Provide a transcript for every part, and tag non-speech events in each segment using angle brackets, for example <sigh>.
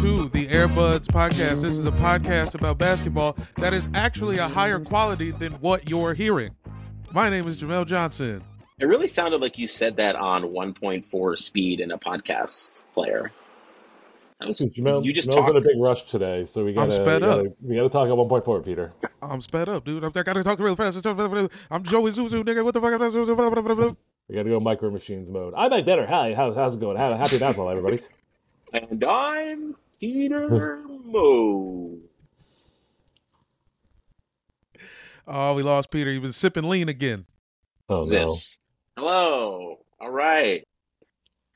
Hello and welcome to the Airbuds podcast. This is a podcast about basketball that is actually a higher quality than what you're hearing. My name is Jamel Johnson. It really sounded like you said that on 1.4 speed in a podcast player. That was, Jamel, you just Jamel's talked. in a big rush today, so we I'm gotta, sped we gotta, up. We gotta talk at 1.4, Peter. I'm sped up, dude. I gotta talk real fast. I'm Joey Zuzu, nigga. What the fuck? We gotta go micro machines mode. I'm like better. Hi, how's, how's it going? Happy basketball, everybody. <laughs> And I'm Peter Mo. Oh, we lost Peter. He was sipping lean again. Oh What's no. this? Hello. All right.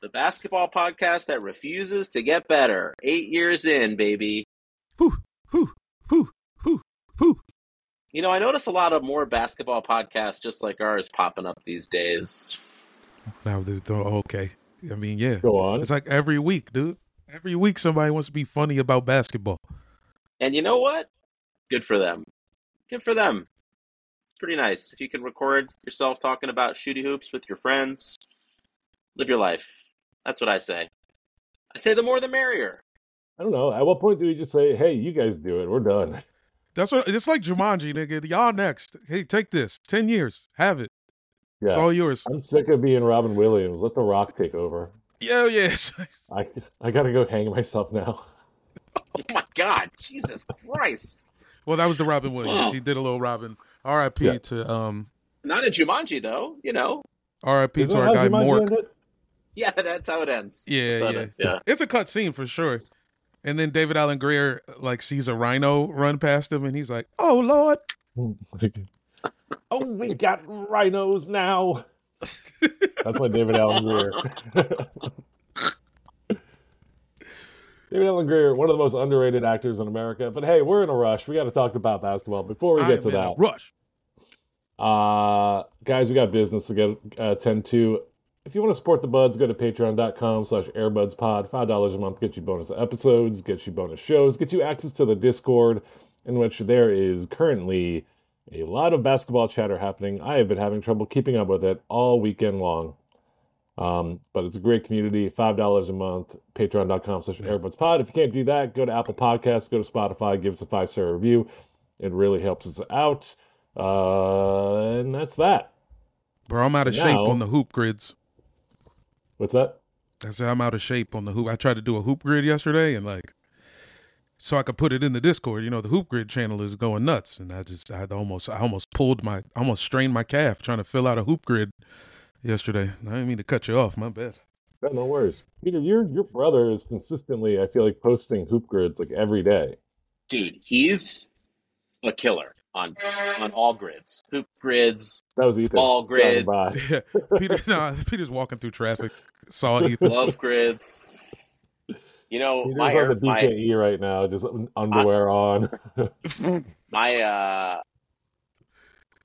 The basketball podcast that refuses to get better. Eight years in, baby. Whew, whew, whew, whew, whew. You know, I notice a lot of more basketball podcasts just like ours popping up these days. Now, dude, okay. I mean, yeah. Go on. It's like every week, dude. Every week somebody wants to be funny about basketball. And you know what? Good for them. Good for them. It's pretty nice. If you can record yourself talking about shooty hoops with your friends, live your life. That's what I say. I say the more the merrier. I don't know. At what point do we just say, "Hey, you guys do it. We're done"? <laughs> That's what it's like Jumanji, nigga. Y'all next. Hey, take this. Ten years. Have it. Yeah. It's Yeah. all yours. I'm sick of being Robin Williams. Let the Rock take over. Yeah, yes. <laughs> I I gotta go hang myself now. <laughs> Oh my God, Jesus Christ! Well, that was the Robin Williams. Wow. He did a little Robin. R.I.P. Yeah. to um. Not in Jumanji though. You know. R.I.P. Isn't to our guy Jumanji Mork. Yeah, that's how it ends. Yeah, That's how it yeah. ends, yeah. It's a cut scene for sure. And then David Alan Grier like sees a rhino run past him, and he's like, "Oh Lord." <laughs> oh, we got rhinos now. That's my David Alan Grier. <laughs> David Alan Grier, one of the most underrated actors in America. But hey, we're in a rush. We got to talk about basketball before we I get to that. rush. Uh, guys, we got business to get uh, attend to. If you want to support the buds, go to patreon.com slash airbudspod. $5 a month gets you bonus episodes, gets you bonus shows, gets you access to the Discord, in which there is currently a lot of basketball chatter happening. I have been having trouble keeping up with it all weekend long. Um, but it's a great community. $5 a month, patreon.com slash airbudspod. If you can't do that, go to Apple Podcasts, go to Spotify, give us a five-star review. It really helps us out. Uh, and that's that. Bro, I'm out of shape on the hoop grids. What's that? I said I'm out of shape on the hoop. I tried to do a hoop grid yesterday, and like, so I could put it in the Discord. You know, the hoop grid channel is going nuts, and I just, I almost, I almost pulled my, almost strained my calf trying to fill out a hoop grid yesterday. I didn't mean to cut you off. My bad. No, no worries. Peter, your your brother is consistently, I feel like, posting hoop grids like every day. Dude, he's a killer on on all grids, hoop grids, That was Ethan. ball grids. <laughs> Yeah, Peter. <laughs> nah, Peter's walking through traffic. Saw Ethan. Love grids. You know, Peter's my on the my right now, just underwear on. <laughs> my uh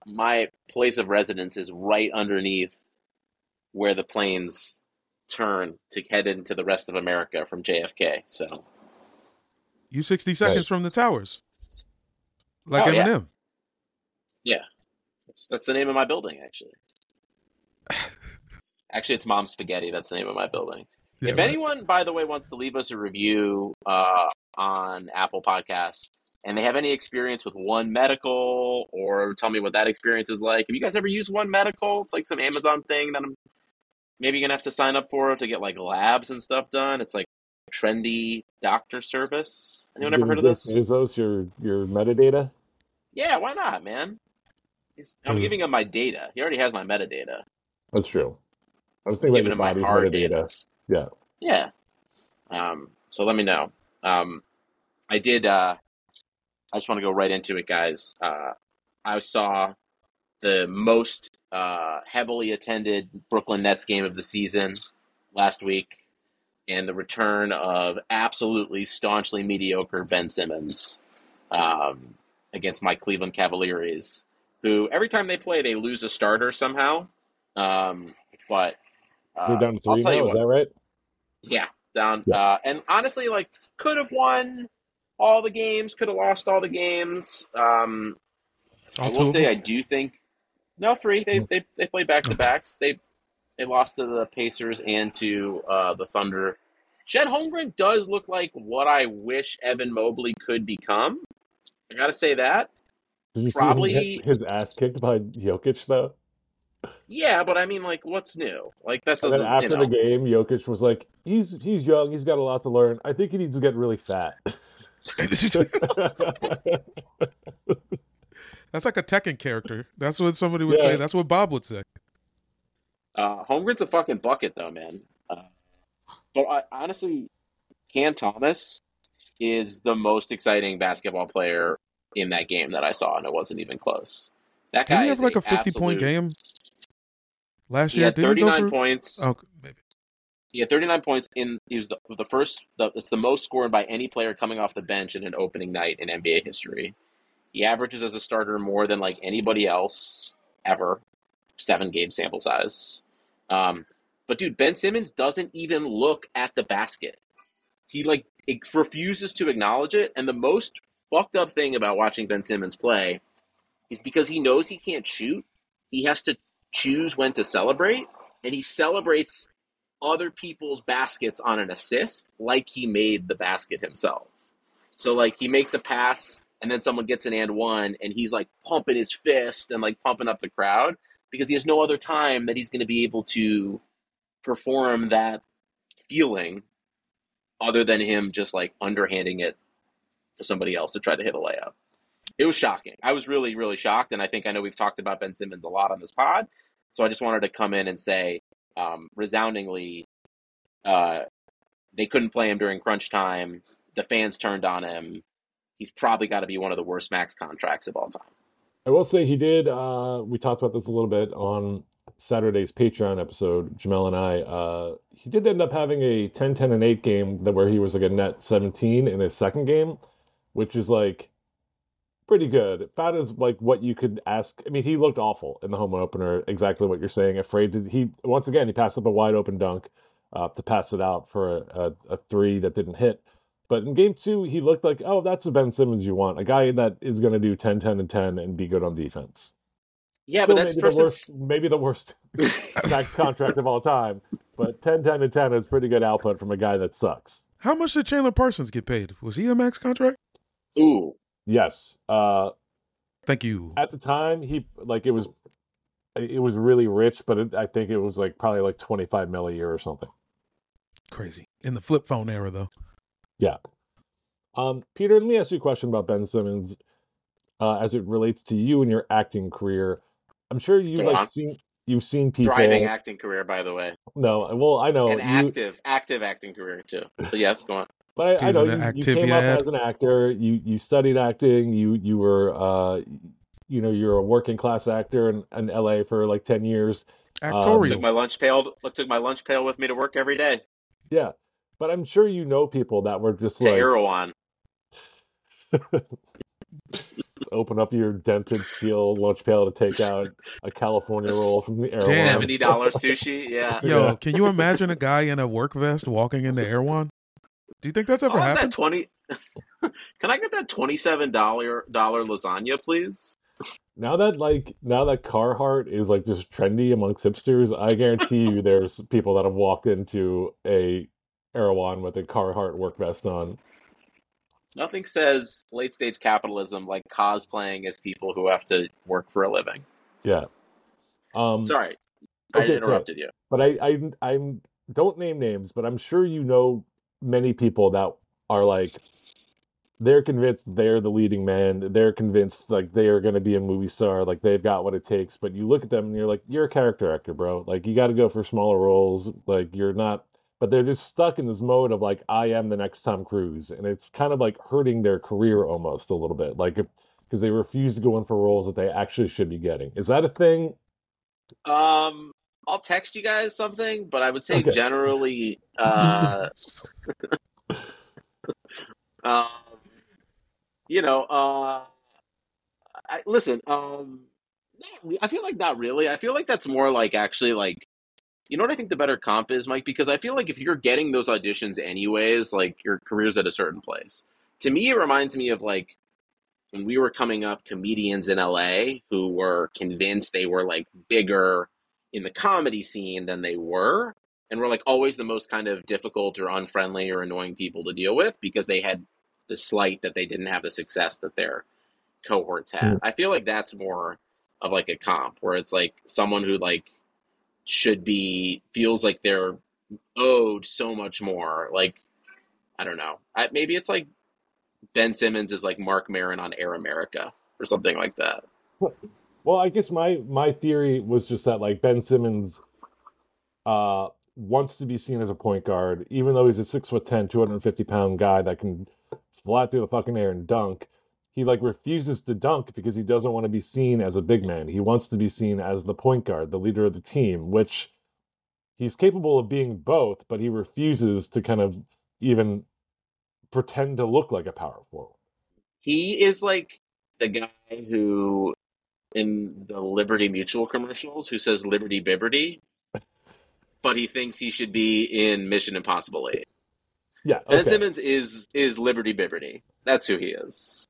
my place of residence is right underneath where the planes turn to head into the rest of America from JFK. So You 60 seconds Nice. from the towers, like Oh, yeah. Eminem. that's that's the name of my building actually. <sighs> Actually, it's Mom Spaghetti. That's the name of my building. Yeah, if right. anyone, by the way, wants to leave us a review uh, on Apple Podcasts and they have any experience with One Medical or tell me what that experience is like, have you guys ever used One Medical? It's like some Amazon thing that I'm maybe going to have to sign up for to get like labs and stuff done. It's like a trendy doctor service. Anyone ever heard of this? Bezos, your your metadata. Yeah, why not, man? He's, I'm Dude. giving him my data. He already has my metadata. That's true. I was thinking Giving about him my hard metadata. data. Yeah. Yeah. Um, so let me know. Um, I did. Uh, I just want to go right into it, guys. Uh, I saw the most uh, heavily attended Brooklyn Nets game of the season last week, and the return of absolutely staunchly mediocre Ben Simmons um, against my Cleveland Cavaliers, who every time they play, they lose a starter somehow. Um, but You're down to I'll three tell now, you is what. that right? Yeah, down. Yeah. Uh, and honestly, like, could have won all the games, could have lost all the games. Um, I All two will say. I do think no three. They they they played back to backs. They they lost to the Pacers and to uh, the Thunder Chet Holmgren does look like what I wish Evan Mobley could become. I gotta say that. Did you see Probably- him get his ass kicked by Jokic though? Yeah, but I mean, like, what's new? Like that doesn't. then after you know. the game, Jokic was like, "He's he's young. He's got a lot to learn. I think he needs to get really fat." <laughs> That's like a Tekken character. That's what somebody would Yeah. say. That's what Bob would say. Uh, Holmgren's a fucking bucket, though, man. Uh, but I, honestly, Cam Thomas is the most exciting basketball player in that game that I saw, and it wasn't even close. That Didn't guy he have like a a 50 point absolute- game last He year? had Didn't he go 39 for- points. Oh, maybe. He had 39 points in. He was the, the first. The, it's the most scored by any player coming off the bench in an opening night in NBA history. He averages as a starter more than like anybody else ever. Seven game sample size. Um, but dude, Ben Simmons doesn't even look at the basket. He like it refuses to acknowledge it. And the most fucked up thing about watching Ben Simmons play is because he knows he can't shoot. He has to choose when to celebrate, and he celebrates other people's baskets on an assist like he made the basket himself. So like he makes a pass and then someone gets an and one and he's like pumping his fist and like pumping up the crowd because he has no other time that he's going to be able to perform that feeling other than him just like underhanding it to somebody else to try to hit a layup. It was shocking. I was really, really shocked. And I think I know we've talked about Ben Simmons a lot on this pod. So I just wanted to come in and say um, resoundingly, uh, they couldn't play him during crunch time. The fans turned on him. He's probably got to be one of the worst max contracts of all time. I will say he did. Uh, we talked about this a little bit on Saturday's Patreon episode. Jamel and I. Uh, he did end up having a 10, 10, and 8 game that where he was like a net 17 in his second game, which is like pretty good. About as like what you could ask. I mean, he looked awful in the home opener. Exactly what you're saying. Afraid to he once again he passed up a wide open dunk uh, to pass it out for a, a, a three that didn't hit. But in game two, he looked like, oh, that's the Ben Simmons you want. A guy that is going to do 10, 10, and 10 and be good on defense. Yeah, Still but that's maybe the worst, maybe the worst <laughs> max contract of all time. But 10, 10, and 10 is pretty good output from a guy that sucks. How much did Chandler Parsons get paid? Was he a max contract? Ooh, Yes. Uh, Thank you. at the time, he like it was, it was really rich, but it, I think it was like probably like 25 mil a year or something. Crazy. In the flip phone era, though. Yeah. Um, Peter, let me ask you a question about Ben Simmons uh, as it relates to you and your acting career. I'm sure you've Go like seen you've seen people. thriving acting career, by the way, No, well, I know and you, active, active acting career too. But yes, go on. But I, I know you, an you came Activia up as an actor. You you studied acting. You you were uh, you know you're a working class actor in, in L.A. for like ten years. Um, Took Actorial. my lunch pail. Took my lunch pail with me to work every day Yeah, but I'm sure you know people that were just to like Erewhon. <laughs> open up your dented steel lunch pail to take out a California roll from the Damn. Seventy dollars sushi. Yeah. Yo, Yeah. can you imagine a guy in a work vest walking into Erewhon? Do you think that's ever I'll have that happened? twenty. <laughs> Can I get that twenty-seven dollar dollar lasagna, please? Now that like now that Carhartt is like just trendy amongst hipsters, I guarantee you there's <laughs> people that have walked into a Erewhon with a Carhartt work vest on. Nothing says late stage capitalism like cosplaying as people who have to work for a living. Yeah. Um Sorry, I okay, interrupted you. but I I I'm don't name names, but I'm sure you know many people that are like they're convinced they're the leading man. They're convinced like they are going to be a movie star, like they've got what it takes. But you look at them and you're like, you're a character actor, bro. Like you got to go for smaller roles. Like you're not. But they're just stuck in this mode of like, I am the next Tom Cruise, and it's kind of like hurting their career almost a little bit, like because they refuse to go in for roles that they actually should be getting. Is that a thing? Um, I'll text you guys something, but I would say Okay. generally, uh, <laughs> um, you know, uh, I, listen, um, re- I feel like not really. I feel like that's more like actually like, you know what I think the better comp is, Mike? Because I feel like if you're getting those auditions anyways, like your career's at a certain place. To me, it reminds me of like when we were coming up, comedians in LA who were convinced they were like bigger in the comedy scene than they were. and were like always the most kind of difficult or unfriendly or annoying people to deal with because they had the slight that they didn't have the success that their cohorts had. Mm. I feel like that's more of like a comp where it's like someone who like should be feels like they're owed so much more. Like I don't know. I, maybe it's like Ben Simmons is like Marc Maron on Air America or something like that. <laughs> Well, I guess my my theory was just that like Ben Simmons uh wants to be seen as a point guard, even though he's a six foot 10, 250 pound guy that can fly through the fucking air and dunk. He like refuses to dunk because he doesn't want to be seen as a big man. He wants to be seen as the point guard, the leader of the team, which he's capable of being both, but he refuses to kind of even pretend to look like a power forward. He is like the guy who in the Liberty Mutual commercials who says Liberty Bibberty, but he thinks he should be in Mission Impossible 8. Yeah, Ben. Simmons is is Liberty Bibberty. That's who he is.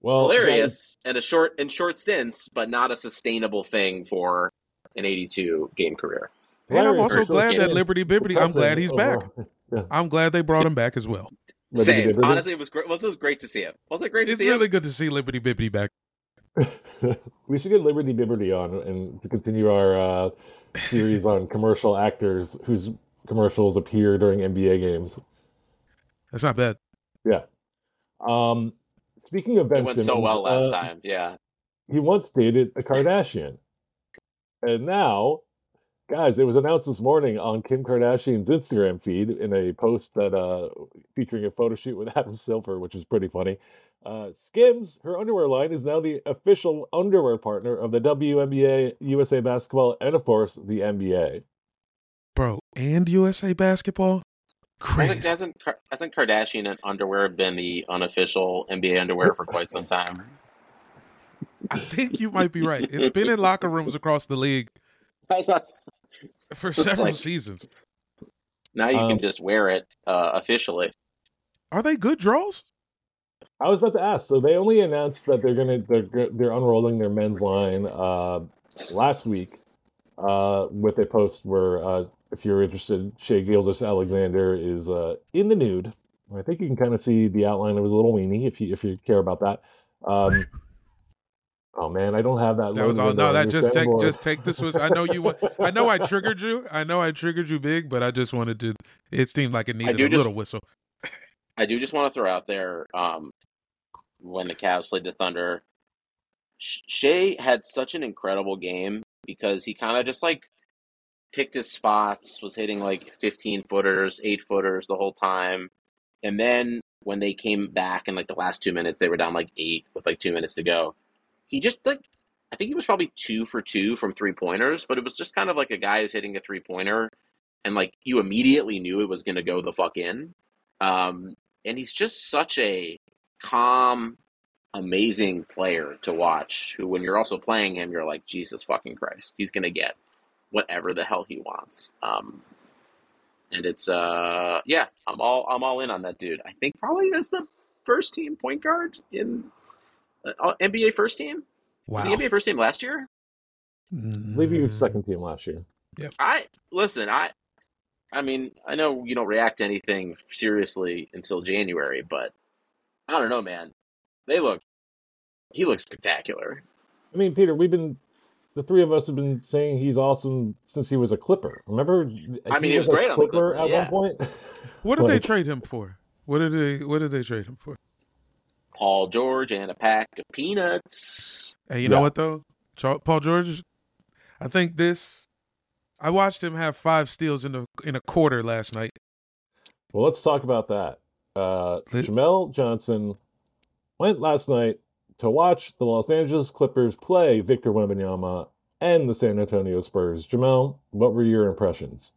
well, Hilarious and a short and short stints, but not a sustainable thing for an 82 game career. that- And I'm also glad that Liberty Bibbity, I'm glad he's back. <laughs> Overall. I'm glad they brought him back as well. Same. Honestly, it was great. Was it was great to see him? Was it great to It's see really him? good to see Liberty Bibbity back. <laughs> <laughs> we should get Liberty Bibberty on and to continue our uh, series on commercial actors whose commercials appear during NBA games. That's not bad. Yeah. Um, speaking of Ben It went Simmons, so well last uh, time. Yeah. he once dated a Kardashian, and now, guys, it was announced this morning on Kim Kardashian's Instagram feed in a post that uh, featuring a photo shoot with <laughs> Adam Silver, which is pretty funny. Uh, Skims, her underwear line, is now the official underwear partner of the WNBA, USA Basketball, and of course the NBA. Bro, and USA basketball? Hasn't, Crazy. hasn't hasn't Kardashian and underwear been the unofficial NBA underwear for quite some time? I think you might be right. It's been in locker rooms across the league <laughs> for several like- seasons. now you Um, can just wear it uh, officially. Are they good draws? I was about to ask. So they only announced that they're gonna they're they're unrolling their men's line uh, last week uh, with a post where uh, if you're interested, Shai Gilgeous-Alexander is uh, in the nude. I think you can kind of see the outline of his little weenie if you if you care about that. Um, <laughs> oh man, I don't have that. That was all. No, that just take soundboard. just take this was. I know you. want- I know I triggered you. I know I triggered you big, but I just wanted to. It seemed like it needed do a just- little whistle. I do just want to throw out there um, when the Cavs played the Thunder, Sh- Shai had such an incredible game because he kind of just like picked his spots, was hitting like 15 footers, eight footers the whole time. And then when they came back in like the last two minutes, they were down like eight with like two minutes to go. He just like, I think he was probably two for two from three pointers, but it was just kind of like a guy who's hitting a three pointer and like you immediately knew it was going to go the fuck in. Um, and he's just such a calm, amazing player to watch. Who, when you're also playing him, you're like, Jesus fucking Christ, he's gonna get whatever the hell he wants. Um, and it's uh, yeah, I'm all I'm all in on that dude. I think probably as the first team point guard in Uh, uh, NBA first team. Wow. Was the NBA first team last year? I believe he second team last year. I listen. I, I mean, I know you don't react to anything seriously until January, but I don't know, man. They look. He looks spectacular. I mean, Peter, we've been the three of us have been saying he's awesome since he was a Clipper. Remember? I mean, he was great a on the Clipper at yeah. one point. What did they trade him for? What did they What did they trade him for? Paul George and a pack of peanuts. Hey, you know Yeah. what though? Char- Paul George. I think this. I watched him have five steals in a in a quarter last night. Well, let's talk about that. Uh, Let- Jamel Johnson went last night to watch the Los Angeles Clippers play Victor Wembanyama and the San Antonio Spurs. Jamel, what were your impressions?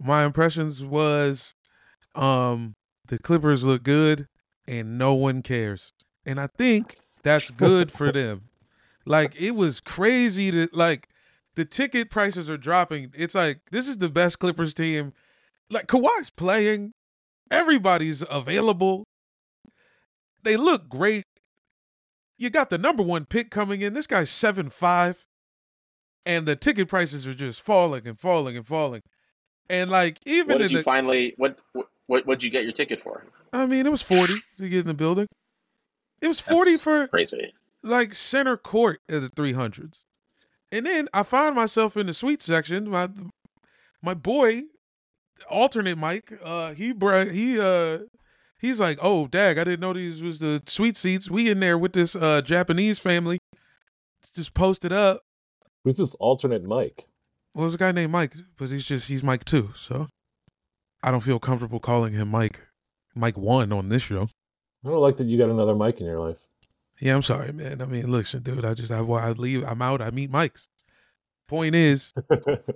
My impressions was, um, the Clippers look good, and no one cares, and I think that's good for <laughs> them. Like it was crazy to like the ticket prices are dropping. It's like this is the best Clippers team. Like Kawhi's playing, everybody's available. They look great. You got the number one pick coming in. This guy's seven five, and the ticket prices are just falling and falling and falling. And like even What did you the, finally? What what what'd you get your ticket for? I mean, it was forty to get in the building. It was forty That's for crazy. like center court at the three hundreds, and then I find myself in the suite section. My my boy, alternate Mike, uh, he brought he uh he's like, oh dag, I didn't know these was the suite seats. We in there with this uh Japanese family, just posted up. Who's this alternate Mike? Well, there's a guy named Mike, but he's just he's Mike too. So I don't feel comfortable calling him Mike, Mike one on this show. I don't like that you got another Mike in your life. Yeah, I'm sorry, man. I mean, listen, dude. I just I, I leave. I'm out. I meet Mike's. Point is,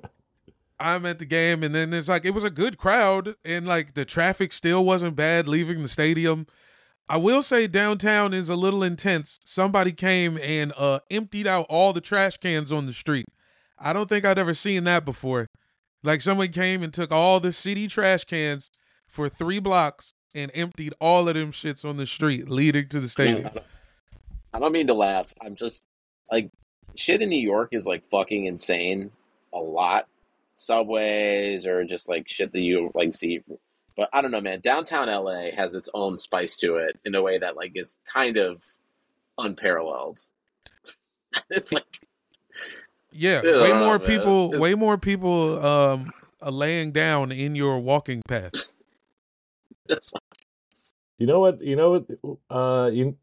<laughs> I'm at the game, and then there's like it was a good crowd, and like the traffic still wasn't bad leaving the stadium. I will say downtown is a little intense. Somebody came and uh emptied out all the trash cans on the street. I don't think I'd ever seen that before. Like someone came and took all the city trash cans for three blocks and emptied all of them shits on the street leading to the stadium. I don't mean to laugh. I'm just like shit in New York is like fucking insane a lot. Subways or just like shit that you like see. But I don't know, man. Downtown LA has its own spice to it in a way that like is kind of unparalleled. <laughs> it's like Yeah, Yeah, way I more man. people, way more people um are laying down in your walking path. it's You know what? You know what? Uh, you,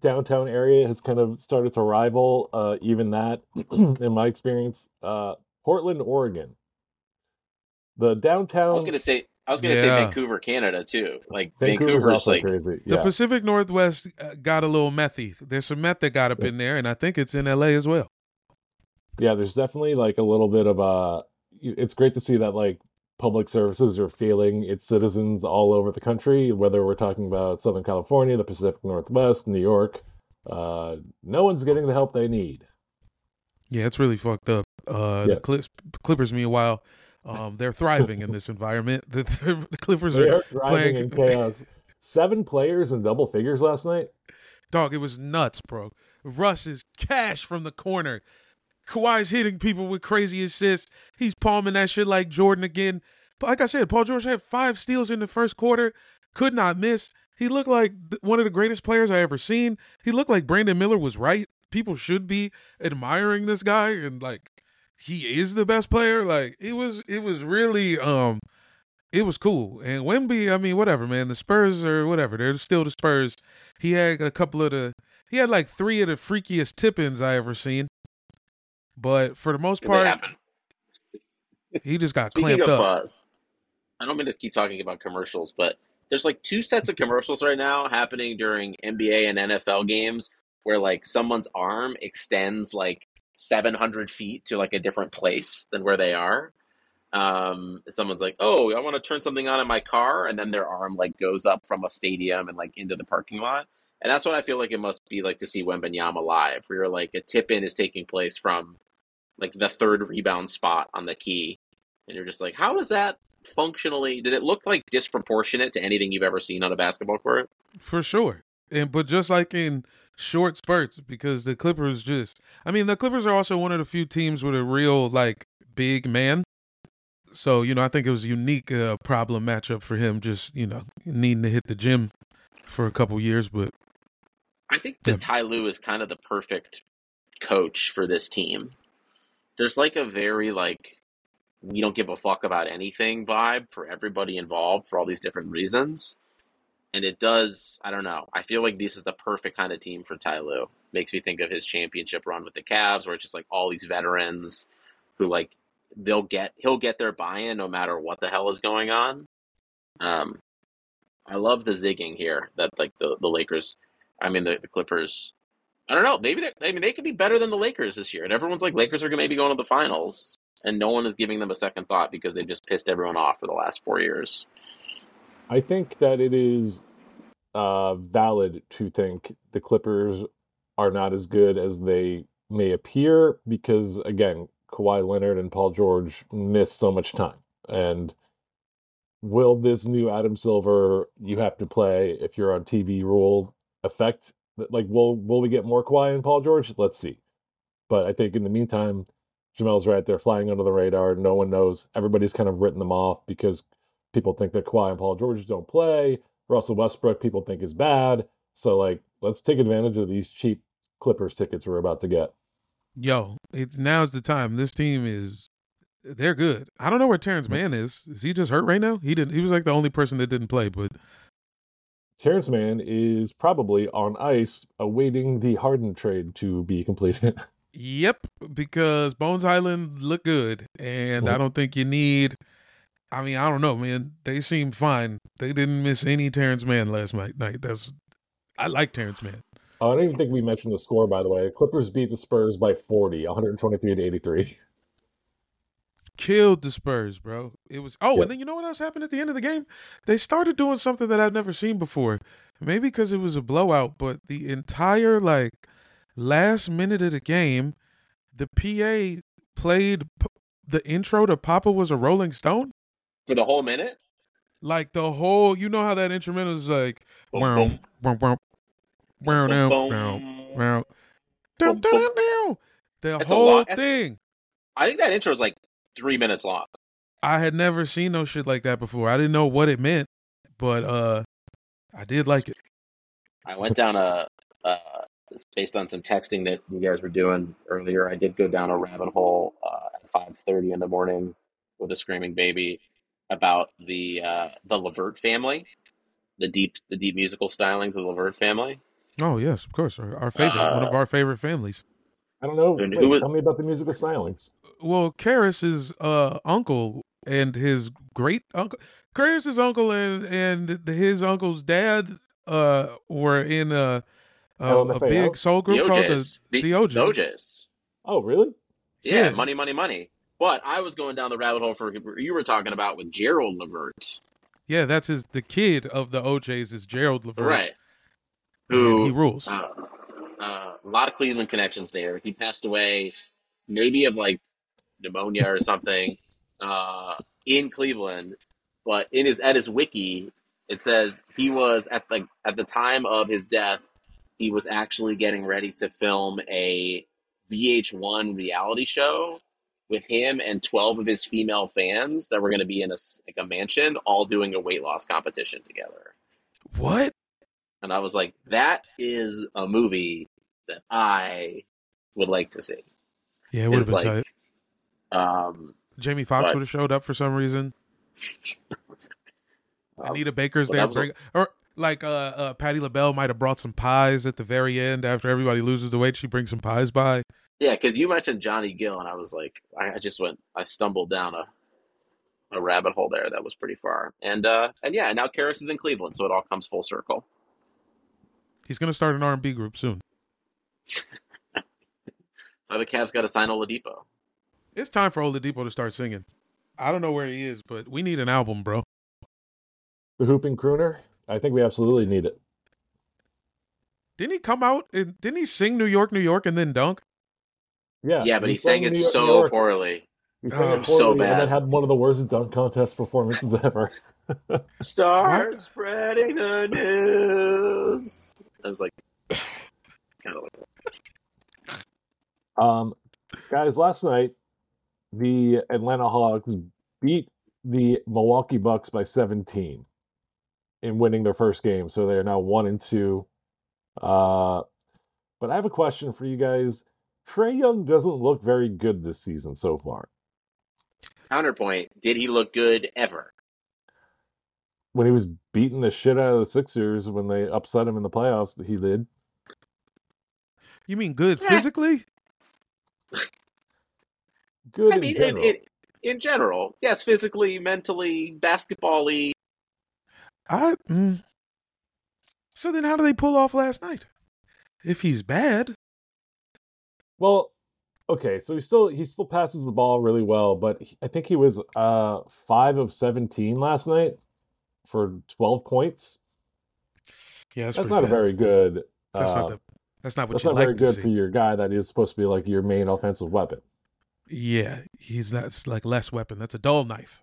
downtown area has kind of started to rival uh, even that, <clears throat> in my experience. Uh, Portland, Oregon. The downtown. I was gonna say I was gonna say Vancouver, Canada too. Like Vancouver's Vancouver's like crazy. The Pacific Northwest uh, got a little methy. There's some meth that got up in there, and I think it's in LA as well. Yeah, there's definitely like a little bit of a. It's great to see that like public services are failing its citizens all over the country, whether we're talking about Southern California, the Pacific Northwest, New York. Uh, no one's getting the help they need. Yeah, it's really fucked up. Uh, Yeah. The Clips, Clippers, meanwhile, <laughs> um, they're thriving in this environment. <laughs> The, the Clippers They are are thriving in <laughs> chaos. Seven players in double figures last night. Dog, it was nuts, bro. Russ is cash from the corner. Kawhi's hitting people with crazy assists. He's palming that shit like Jordan again. But like I said, Paul George had five steals in the first quarter, could not miss. He looked like one of the greatest players I ever seen. He looked like Brandon Miller was right. People should be admiring this guy and like he is the best player. Like it was it was really um it was cool. And Wemby, I mean, whatever, man. The Spurs or whatever, they're still the Spurs. He had a couple of the he had like three of the freakiest tip-ins I ever seen. But for the most part, he just got Speaking clamped of up. fuzz, I don't mean to keep talking about commercials, but there's like two sets of commercials right now happening during NBA and NFL games where like someone's arm extends like 700 feet to like a different place than where they are. Um, someone's like, "Oh, I want to turn something on in my car," and then their arm like goes up from a stadium and like into the parking lot. And that's what I feel like it must be like to see Wembanyama live, where you're like a tip in is taking place from like the third rebound spot on the key, and you're just like, how does that functionally? Did it look like disproportionate to anything you've ever seen on a basketball court? For sure. And but just like in short spurts, because the Clippers just I mean, the Clippers are also one of the few teams with a real like big man. So, you know, I think it was a unique uh, problem matchup for him just, you know, needing to hit the gym for a couple years, but I think that Yeah. Ty Lue is kind of the perfect coach for this team. There's like a very like we don't give a fuck about anything vibe for everybody involved for all these different reasons. And it does, I don't know. I feel like this is the perfect kind of team for Ty Lue. Makes me think of his championship run with the Cavs where it's just like all these veterans who like they'll get he'll get their buy-in no matter what the hell is going on. Um I love the zigging here that like the, the Lakers I mean the, the Clippers I don't know. Maybe they, I mean they could be better than the Lakers this year, and everyone's like Lakers are gonna maybe going to the finals, and no one is giving them a second thought because they've just pissed everyone off for the last four years. I think that it is uh, valid to think the Clippers are not as good as they may appear because, again, Kawhi Leonard and Paul George missed so much time. And will this new Adam Silver you have to play if you're on TV rule affect? Like, will will we get more Kawhi and Paul George? Let's see. But I think in the meantime, Jamel's right. They're flying under the radar. No one knows. Everybody's kind of written them off because people think that Kawhi and Paul George don't play. Russell Westbrook, people think is bad. So, like, let's take advantage of these cheap Clippers tickets we're about to get. Yo, it's now's the time. This team is they're good. I don't know where Terance mm-hmm. Mann is. Is he just hurt right now? He didn't. He was like the only person that didn't play. But Terance Mann is probably on ice, awaiting the Harden trade to be completed. <laughs> yep, because Bones Hyland look good, and I mm-hmm. don't think you need. I mean, I don't know, man. They seem fine. They didn't miss any Terance Mann last night. Night. That's I like Terance Mann. Oh, I don't even think we mentioned the score, by the way. Clippers beat the Spurs by 40, 123 to 83. <laughs> Killed the Spurs, bro. It was oh, Yep. and then you know what else happened at the end of the game? They started doing something that I've never seen before. Maybe because it was a blowout, but the entire like last minute of the game, the PA played p- the intro to Papa was a Rolling Stone. For the whole minute? Like the whole, you know how that instrumental is like, wow, wow, wow, wow, wow, wow, the whole. Thing. I think that intro is like three minutes long. I had never seen no shit like that before. I didn't know what it meant, but uh I did like it. I went down a, uh, based on some texting that you guys were doing earlier. I did go down a rabbit hole uh, at five thirty in the morning with a screaming baby about the uh, the Levert family, the deep the deep musical stylings of the Levert family. Oh yes, of course. Our, our favorite, one of Uh, our favorite families. I don't know. And Wait, who was- tell me about the musical stylings. Well, Caris's uh uncle and his great uncle Caris's uncle and and his uncle's dad uh were in a a, a big soul The group called the the, The O'Jays. O'Jays. Oh, really? Yeah, Yeah. money, money, money. But I was going down the rabbit hole for you were talking about with Gerald Levert, Yeah, that's his the kid of the O'Jays is Gerald Levert. right? and Who he rules. uh, uh, a lot of Cleveland connections there. He passed away, maybe of like pneumonia or something, uh, in Cleveland. But in his at his wiki, it says he was at the at the time of his death, he was actually getting ready to film a VH1 reality show with him and 12 of his female fans that were going to be in a like a mansion all doing a weight loss competition together what? and I was like, that is a movie that I would like to see. Yeah, it would have been like, tight. um, Jamie Foxx but- would have showed up for some reason. <laughs> um, Anita Baker's there, a- bring, or like uh, uh, Patti LaBelle might have brought some pies at the very end after everybody loses the weight. She brings some pies by. yeah, because you mentioned Johnny Gill, and I was like, I, I just went, I stumbled down a a rabbit hole there that was pretty far, and uh, and yeah, now Caris is in Cleveland, so it all comes full circle. He's gonna start an R and B group soon. <laughs> So the Cavs got to sign Oladipo. It's time for Oladipo to start singing. I don't know where he is, but we need an album, bro. The Hooping Crooner? I think we absolutely need it. Didn't he come out and didn't he sing New York, New York, and then dunk? Yeah. Yeah, but he sang sang it York, so York. poorly. He sang Oh, it so poorly and bad. then had one of the worst dunk contest performances <laughs> ever. Start spreading the news. I was like, <sighs> kind of like, Um, guys, last night the Atlanta Hawks beat the Milwaukee Bucks by 17 in winning their first game, so they are now one and two. Uh, but I have a question for you guys. Trae Young doesn't look very good this season so far. counterpoint. Did he look good ever? When he was beating the shit out of the Sixers when they upset him in the playoffs, he did. You mean good Yeah. physically? Good I in mean, in, general. in, in general, yes, physically, mentally, basketball-y. I. Mm. So then, how do they pull off last night? If he's bad, Well, okay, so he still he still passes the ball really well, but he- I think he was uh five of seventeen last night for twelve points. yeah, that's, That's, pretty not a very good. That's uh, not the. That's not what that's you not like very to good see. for your guy that is supposed to be like your main offensive weapon. Yeah, he's not it's like less weapon. That's a dull knife.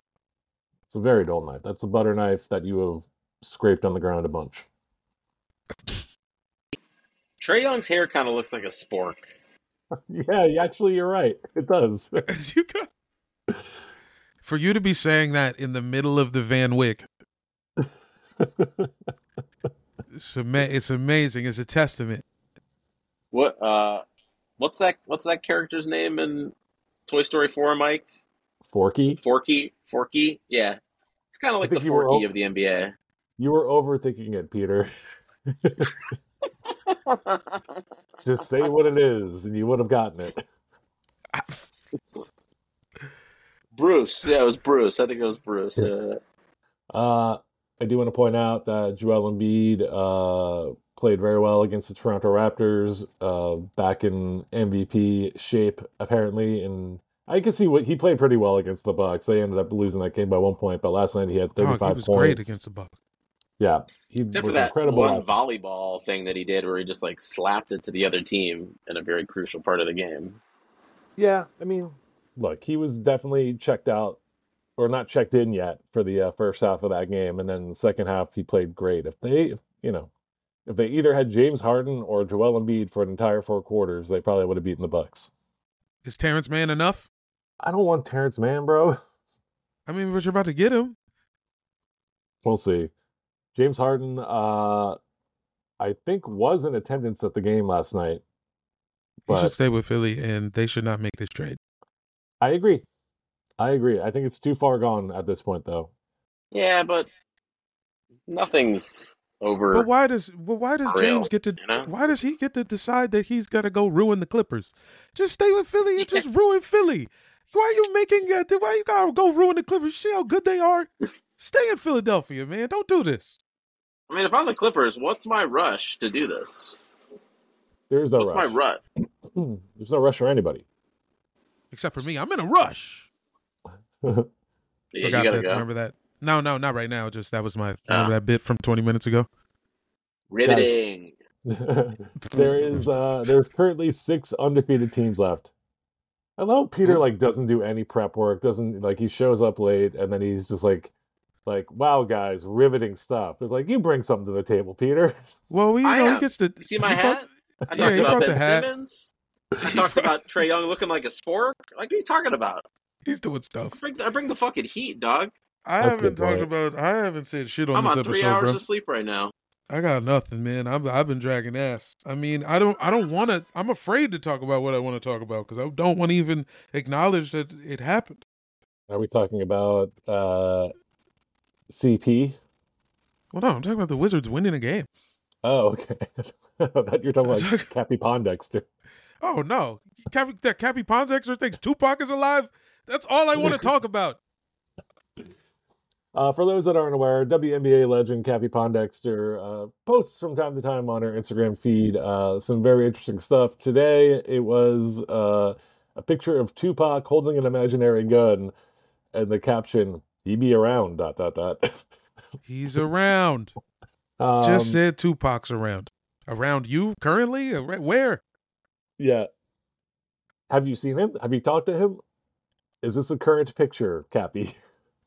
It's a very dull knife. That's a butter knife that you have scraped on the ground a bunch. Trae Young's hair kind of looks like a spork. <laughs> yeah, actually, you're right. It does. <laughs> you got <laughs> for you to be saying that in the middle of the Van Wyck. it's, ama- it's amazing. It's a testament. What uh, what's that? What's that character's name in Toy Story Four, Mike? Forky, Forky, Forky. Yeah, it's kind of like the think you were Forky of the NBA. you were overthinking it, Peter. <laughs> Just say what it is, and you would have gotten it. Bruce. Yeah, it was Bruce. I think it was Bruce. Uh, <laughs> Uh, I do want to point out that Joel Embiid uh, played very well against the Toronto Raptors, uh, back in MVP shape apparently, and I can see what he played pretty well against the Bucks. They ended up losing that game by one point, but last night he had Dog, 35 he was points. great against the Bucks. Yeah, he except was for that incredible. one last- volleyball thing that he did, where he just like slapped it to the other team in a very crucial part of the game. Yeah, I mean, look, he was definitely checked out or not checked in yet for the uh, first half of that game, and then the second half he played great. If they, if, you know, if they either had James Harden or Joel Embiid for an entire four quarters, they probably would have beaten the Bucks. Is Terance Mann enough? I don't want Terance Mann, bro. I mean, but you're about to get him. We'll see. James Harden, uh, I think was in attendance at the game last night. He should stay with Philly, and they should not make this trade. I agree. I agree. I think it's too far gone at this point, though. Yeah, but nothing's over. But why does well, why does For real, James get to you know? why does he get to decide that he's gonna go ruin the Clippers? Just stay with Philly and just <laughs> ruin Philly. Why are you making uh, why you gotta go ruin the Clippers? You see how good they are? Stay in Philadelphia, man. Don't do this. I mean, if I'm the Clippers, what's my rush to do this? There's no What's my rush. rut? <clears throat> There's no rush for anybody. Except for me. I'm in a rush. <laughs> Yeah, you Forgot gotta that. go. Remember that? No, no, not right now. Just that was my remember Ah. that bit from twenty minutes ago. Riveting. <laughs> there is uh there's currently six undefeated teams left. I love Peter like doesn't do any prep work, doesn't like he shows up late and then he's just like like wow guys, riveting stuff. It's like you bring something to the table, Peter. Well, we, you I know, he gets the You see my he brought- hat? I talked he about Ben. Simmons. I talked about Trae Young looking like a spork. Like, what are you talking about? He's doing I stuff. bring, I bring the fucking heat, dog. I That's haven't talked point. about. I haven't said shit on I'm this on episode, three hours bro. of sleep right now. I got nothing, man. I've I've been dragging ass. I mean, I don't I don't want to. I'm afraid to talk about what I want to talk about because I don't want to even acknowledge that it happened. Are we talking about uh CP? Well, no, I'm talking about the Wizards winning a game. Oh, okay. <laughs> I thought you're talking about Cappie Pondexter. Oh no, Cappie, that Cappie Pondexter thinks Tupac is alive. That's all I want to <laughs> talk about. Uh, for those that aren't aware, WNBA legend Cappie Pondexter uh, posts from time to time on her Instagram feed uh, some very interesting stuff. Today, it was uh, a picture of Tupac holding an imaginary gun, and the caption "He be around." Dot dot dot. He's around. <laughs> Um, Just said Tupac's around. Around you currently? Where? yeah. Have you seen him? Have you talked to him? Is this a current picture, Cappie?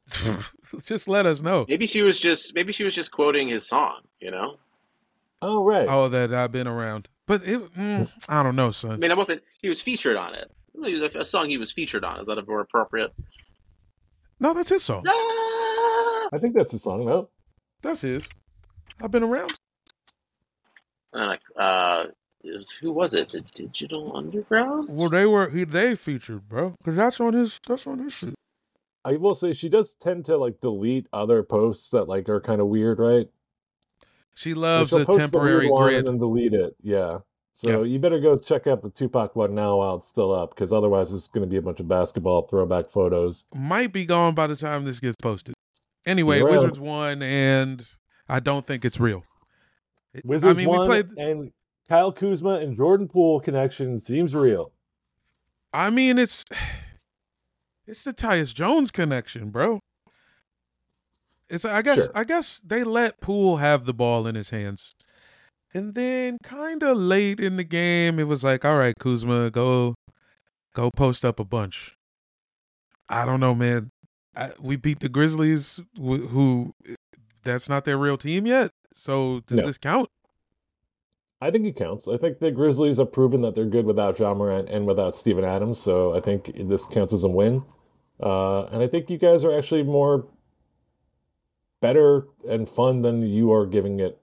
<laughs> Just let us know. Maybe she was just maybe she was just quoting his song. You know. Oh, right. Oh, that I've been around, but it, mm, I don't know, son. I mean, I wasn't. He was featured on it. It was a, a song he was featured on. Is that more appropriate? No, that's his song. Ah! I think that's his song, no? That's his. I've been around. Uh, uh, it was, who was it? The Digital Underground. Well, they were he, they featured, bro, because that's on his that's on his shit. I will say she does tend to like delete other posts that like are kind of weird, right? She loves a temporary grid. and delete it. Yeah. So Yeah. you better go check out the Tupac one now while it's still up, because otherwise it's going to be a bunch of basketball throwback photos. Might be gone by the time this gets posted. Anyway, Wizards won, and I don't think it's real. Wizards I mean, won, we played. and Kyle Kuzma and Jordan Poole connection seems real. I mean, it's it's the Tyus Jones connection, bro. It's I guess Sure. I guess they let Poole have the ball in his hands. And then kind of late in the game, it was like, all right, Kuzma, go go post up a bunch. I don't know, man. I, we beat the Grizzlies, wh- who that's not their real team yet. So does No. this count? I think he counts. I think the Grizzlies have proven that they're good without Ja Morant and without Steven Adams, so I think this counts as a win. Uh, and I think you guys are actually more better and fun than you are giving it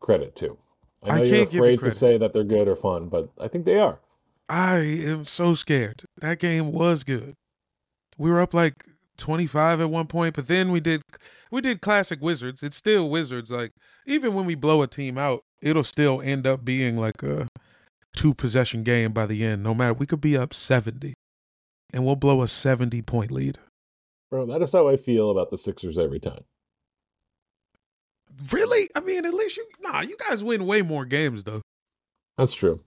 credit to. I know I you're can't give it afraid to say that they're good or fun, but I think they are. I am so scared. That game was good. We were up like 25 at one point, but then we did we did classic Wizards. It's still Wizards. Like even when we blow a team out, it'll still end up being like a two possession game by the end. No matter we could be up 70 and we'll blow a 70 point lead. Bro, that is how I feel about the Sixers every time. Really? I mean, at least you nah, you guys win way more games though. That's true.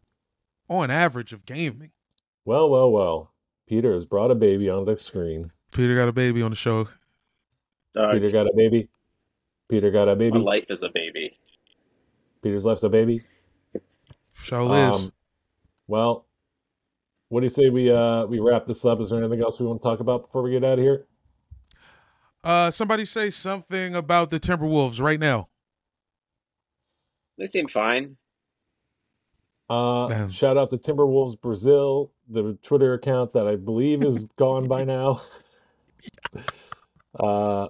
On average of gaming. Well, well, well. Peter has brought a baby on the screen. Peter got a baby on the show. Doug, Peter got a baby. Peter got a my baby. life is a baby. Peter's left a baby. Show Liz. Um, well, what do you say we uh we wrap this up? Is there anything else we want to talk about before we get out of here? uh somebody say something about the Timberwolves right now. They seem fine. Uh, Damn. shout out to Timberwolves Brazil, the Twitter account that I believe is gone by now. <laughs> Uh,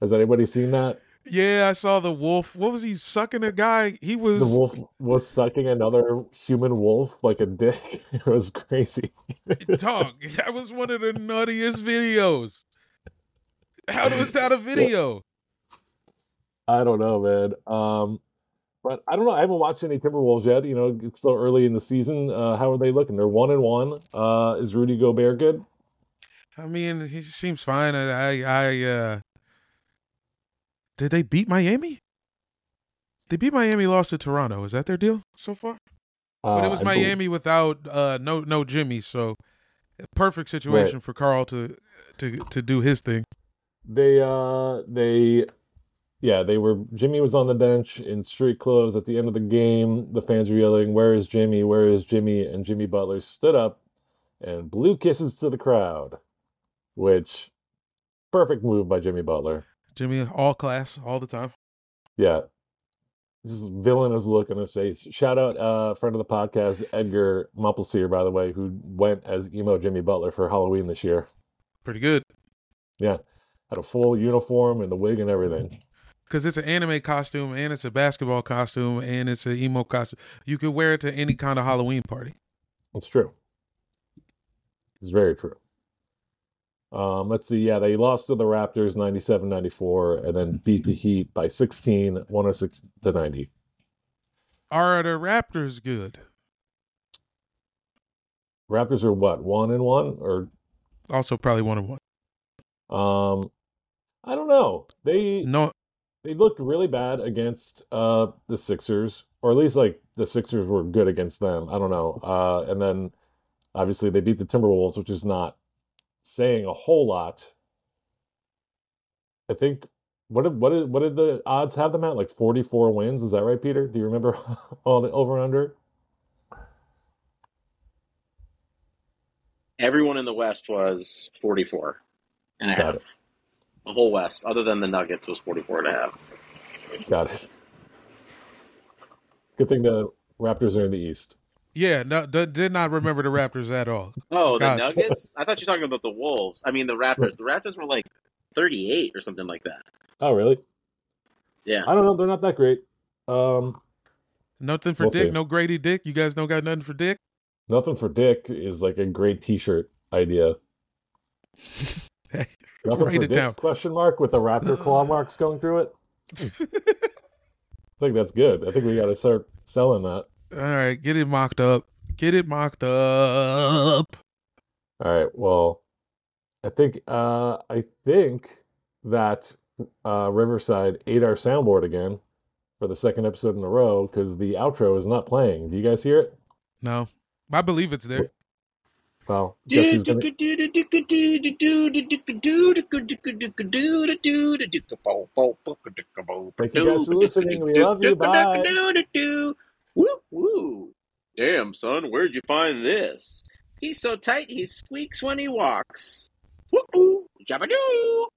has anybody seen that? Yeah, I saw the wolf. What was he sucking a guy? He was The wolf was sucking another human wolf like a dick. <laughs> It was crazy. <laughs> dog. That was one of the nuttiest videos. How was that a video? I don't know, man. Um, but I don't know. I haven't watched any Timberwolves yet. You know, it's still early in the season. Uh, how are they looking? They're one and one. Uh, is Rudy Gobert good? I mean, he seems fine. I, I, I uh, did they beat Miami? They beat Miami, lost to Toronto. Is that their deal so far? But Uh, it was I Miami without uh, no no Jimmy, so perfect situation for Karl to to to do his thing. They uh they yeah, they were Jimmy was on the bench in street clothes at the end of the game. The fans were yelling, "Where is Jimmy? Where is Jimmy?" And Jimmy Butler stood up and blew kisses to the crowd, which perfect move by Jimmy Butler. Jimmy, all class, all the time. Yeah. Just villainous look on his face. Shout out uh friend of the podcast, Edgar Mumpelseer, by the way, who went as emo Jimmy Butler for Halloween this year. Pretty good. Yeah. Had a full uniform and the wig and everything. Because it's an anime costume and it's a basketball costume and it's an emo costume. You could wear it to any kind of Halloween party. It's true. It's very true. Um, let's see. Yeah, they lost to the Raptors 97 94 and then beat the Heat by 16, 106 to 90. Are the Raptors good? Raptors are what, one and one? Or, Also, probably one and one. um, I don't know. They, No, they looked really bad against uh the Sixers, or at least like the Sixers were good against them. I don't know. Uh, and then obviously they beat the Timberwolves, which is not saying a whole lot. I think what did what did what did the odds have them at? Like forty four wins, is that right, Peter? Do you remember <laughs> all the over and under? Everyone in the West was 44 and a Got half. it. The whole West, other than the Nuggets, was 44 and a half. Got it. Good thing the Raptors are in the East. Yeah, no, d- did not remember the Raptors at all. Oh, the Nuggets? I thought you were talking about the Wolves. I mean, the Raptors. The Raptors were like 38 or something like that. Oh, really? Yeah. I don't know. They're not that great. Um, Nothing for We'll Dick. see. No Grady Dick. You guys don't got nothing for Dick. Nothing for Dick is like a great T-shirt idea. <laughs> Hey, Nothing write for it Dick? down. Question mark with the raptor <laughs> claw marks going through it. <laughs> I think that's good. I think we got to start selling that. All right, get it mocked up. Get it mocked up. All right. Well, I think uh, I think that uh, Riverside ate our soundboard again for the second episode in a row because the outro is not playing. Do you guys hear it? No, I believe it's there. Well, guess who's gonna- Thank you guys for listening. We love you. Bye. Woo woo. Damn, son, where'd you find this? He's so tight he squeaks when he walks. Woo woo. Jabba doo.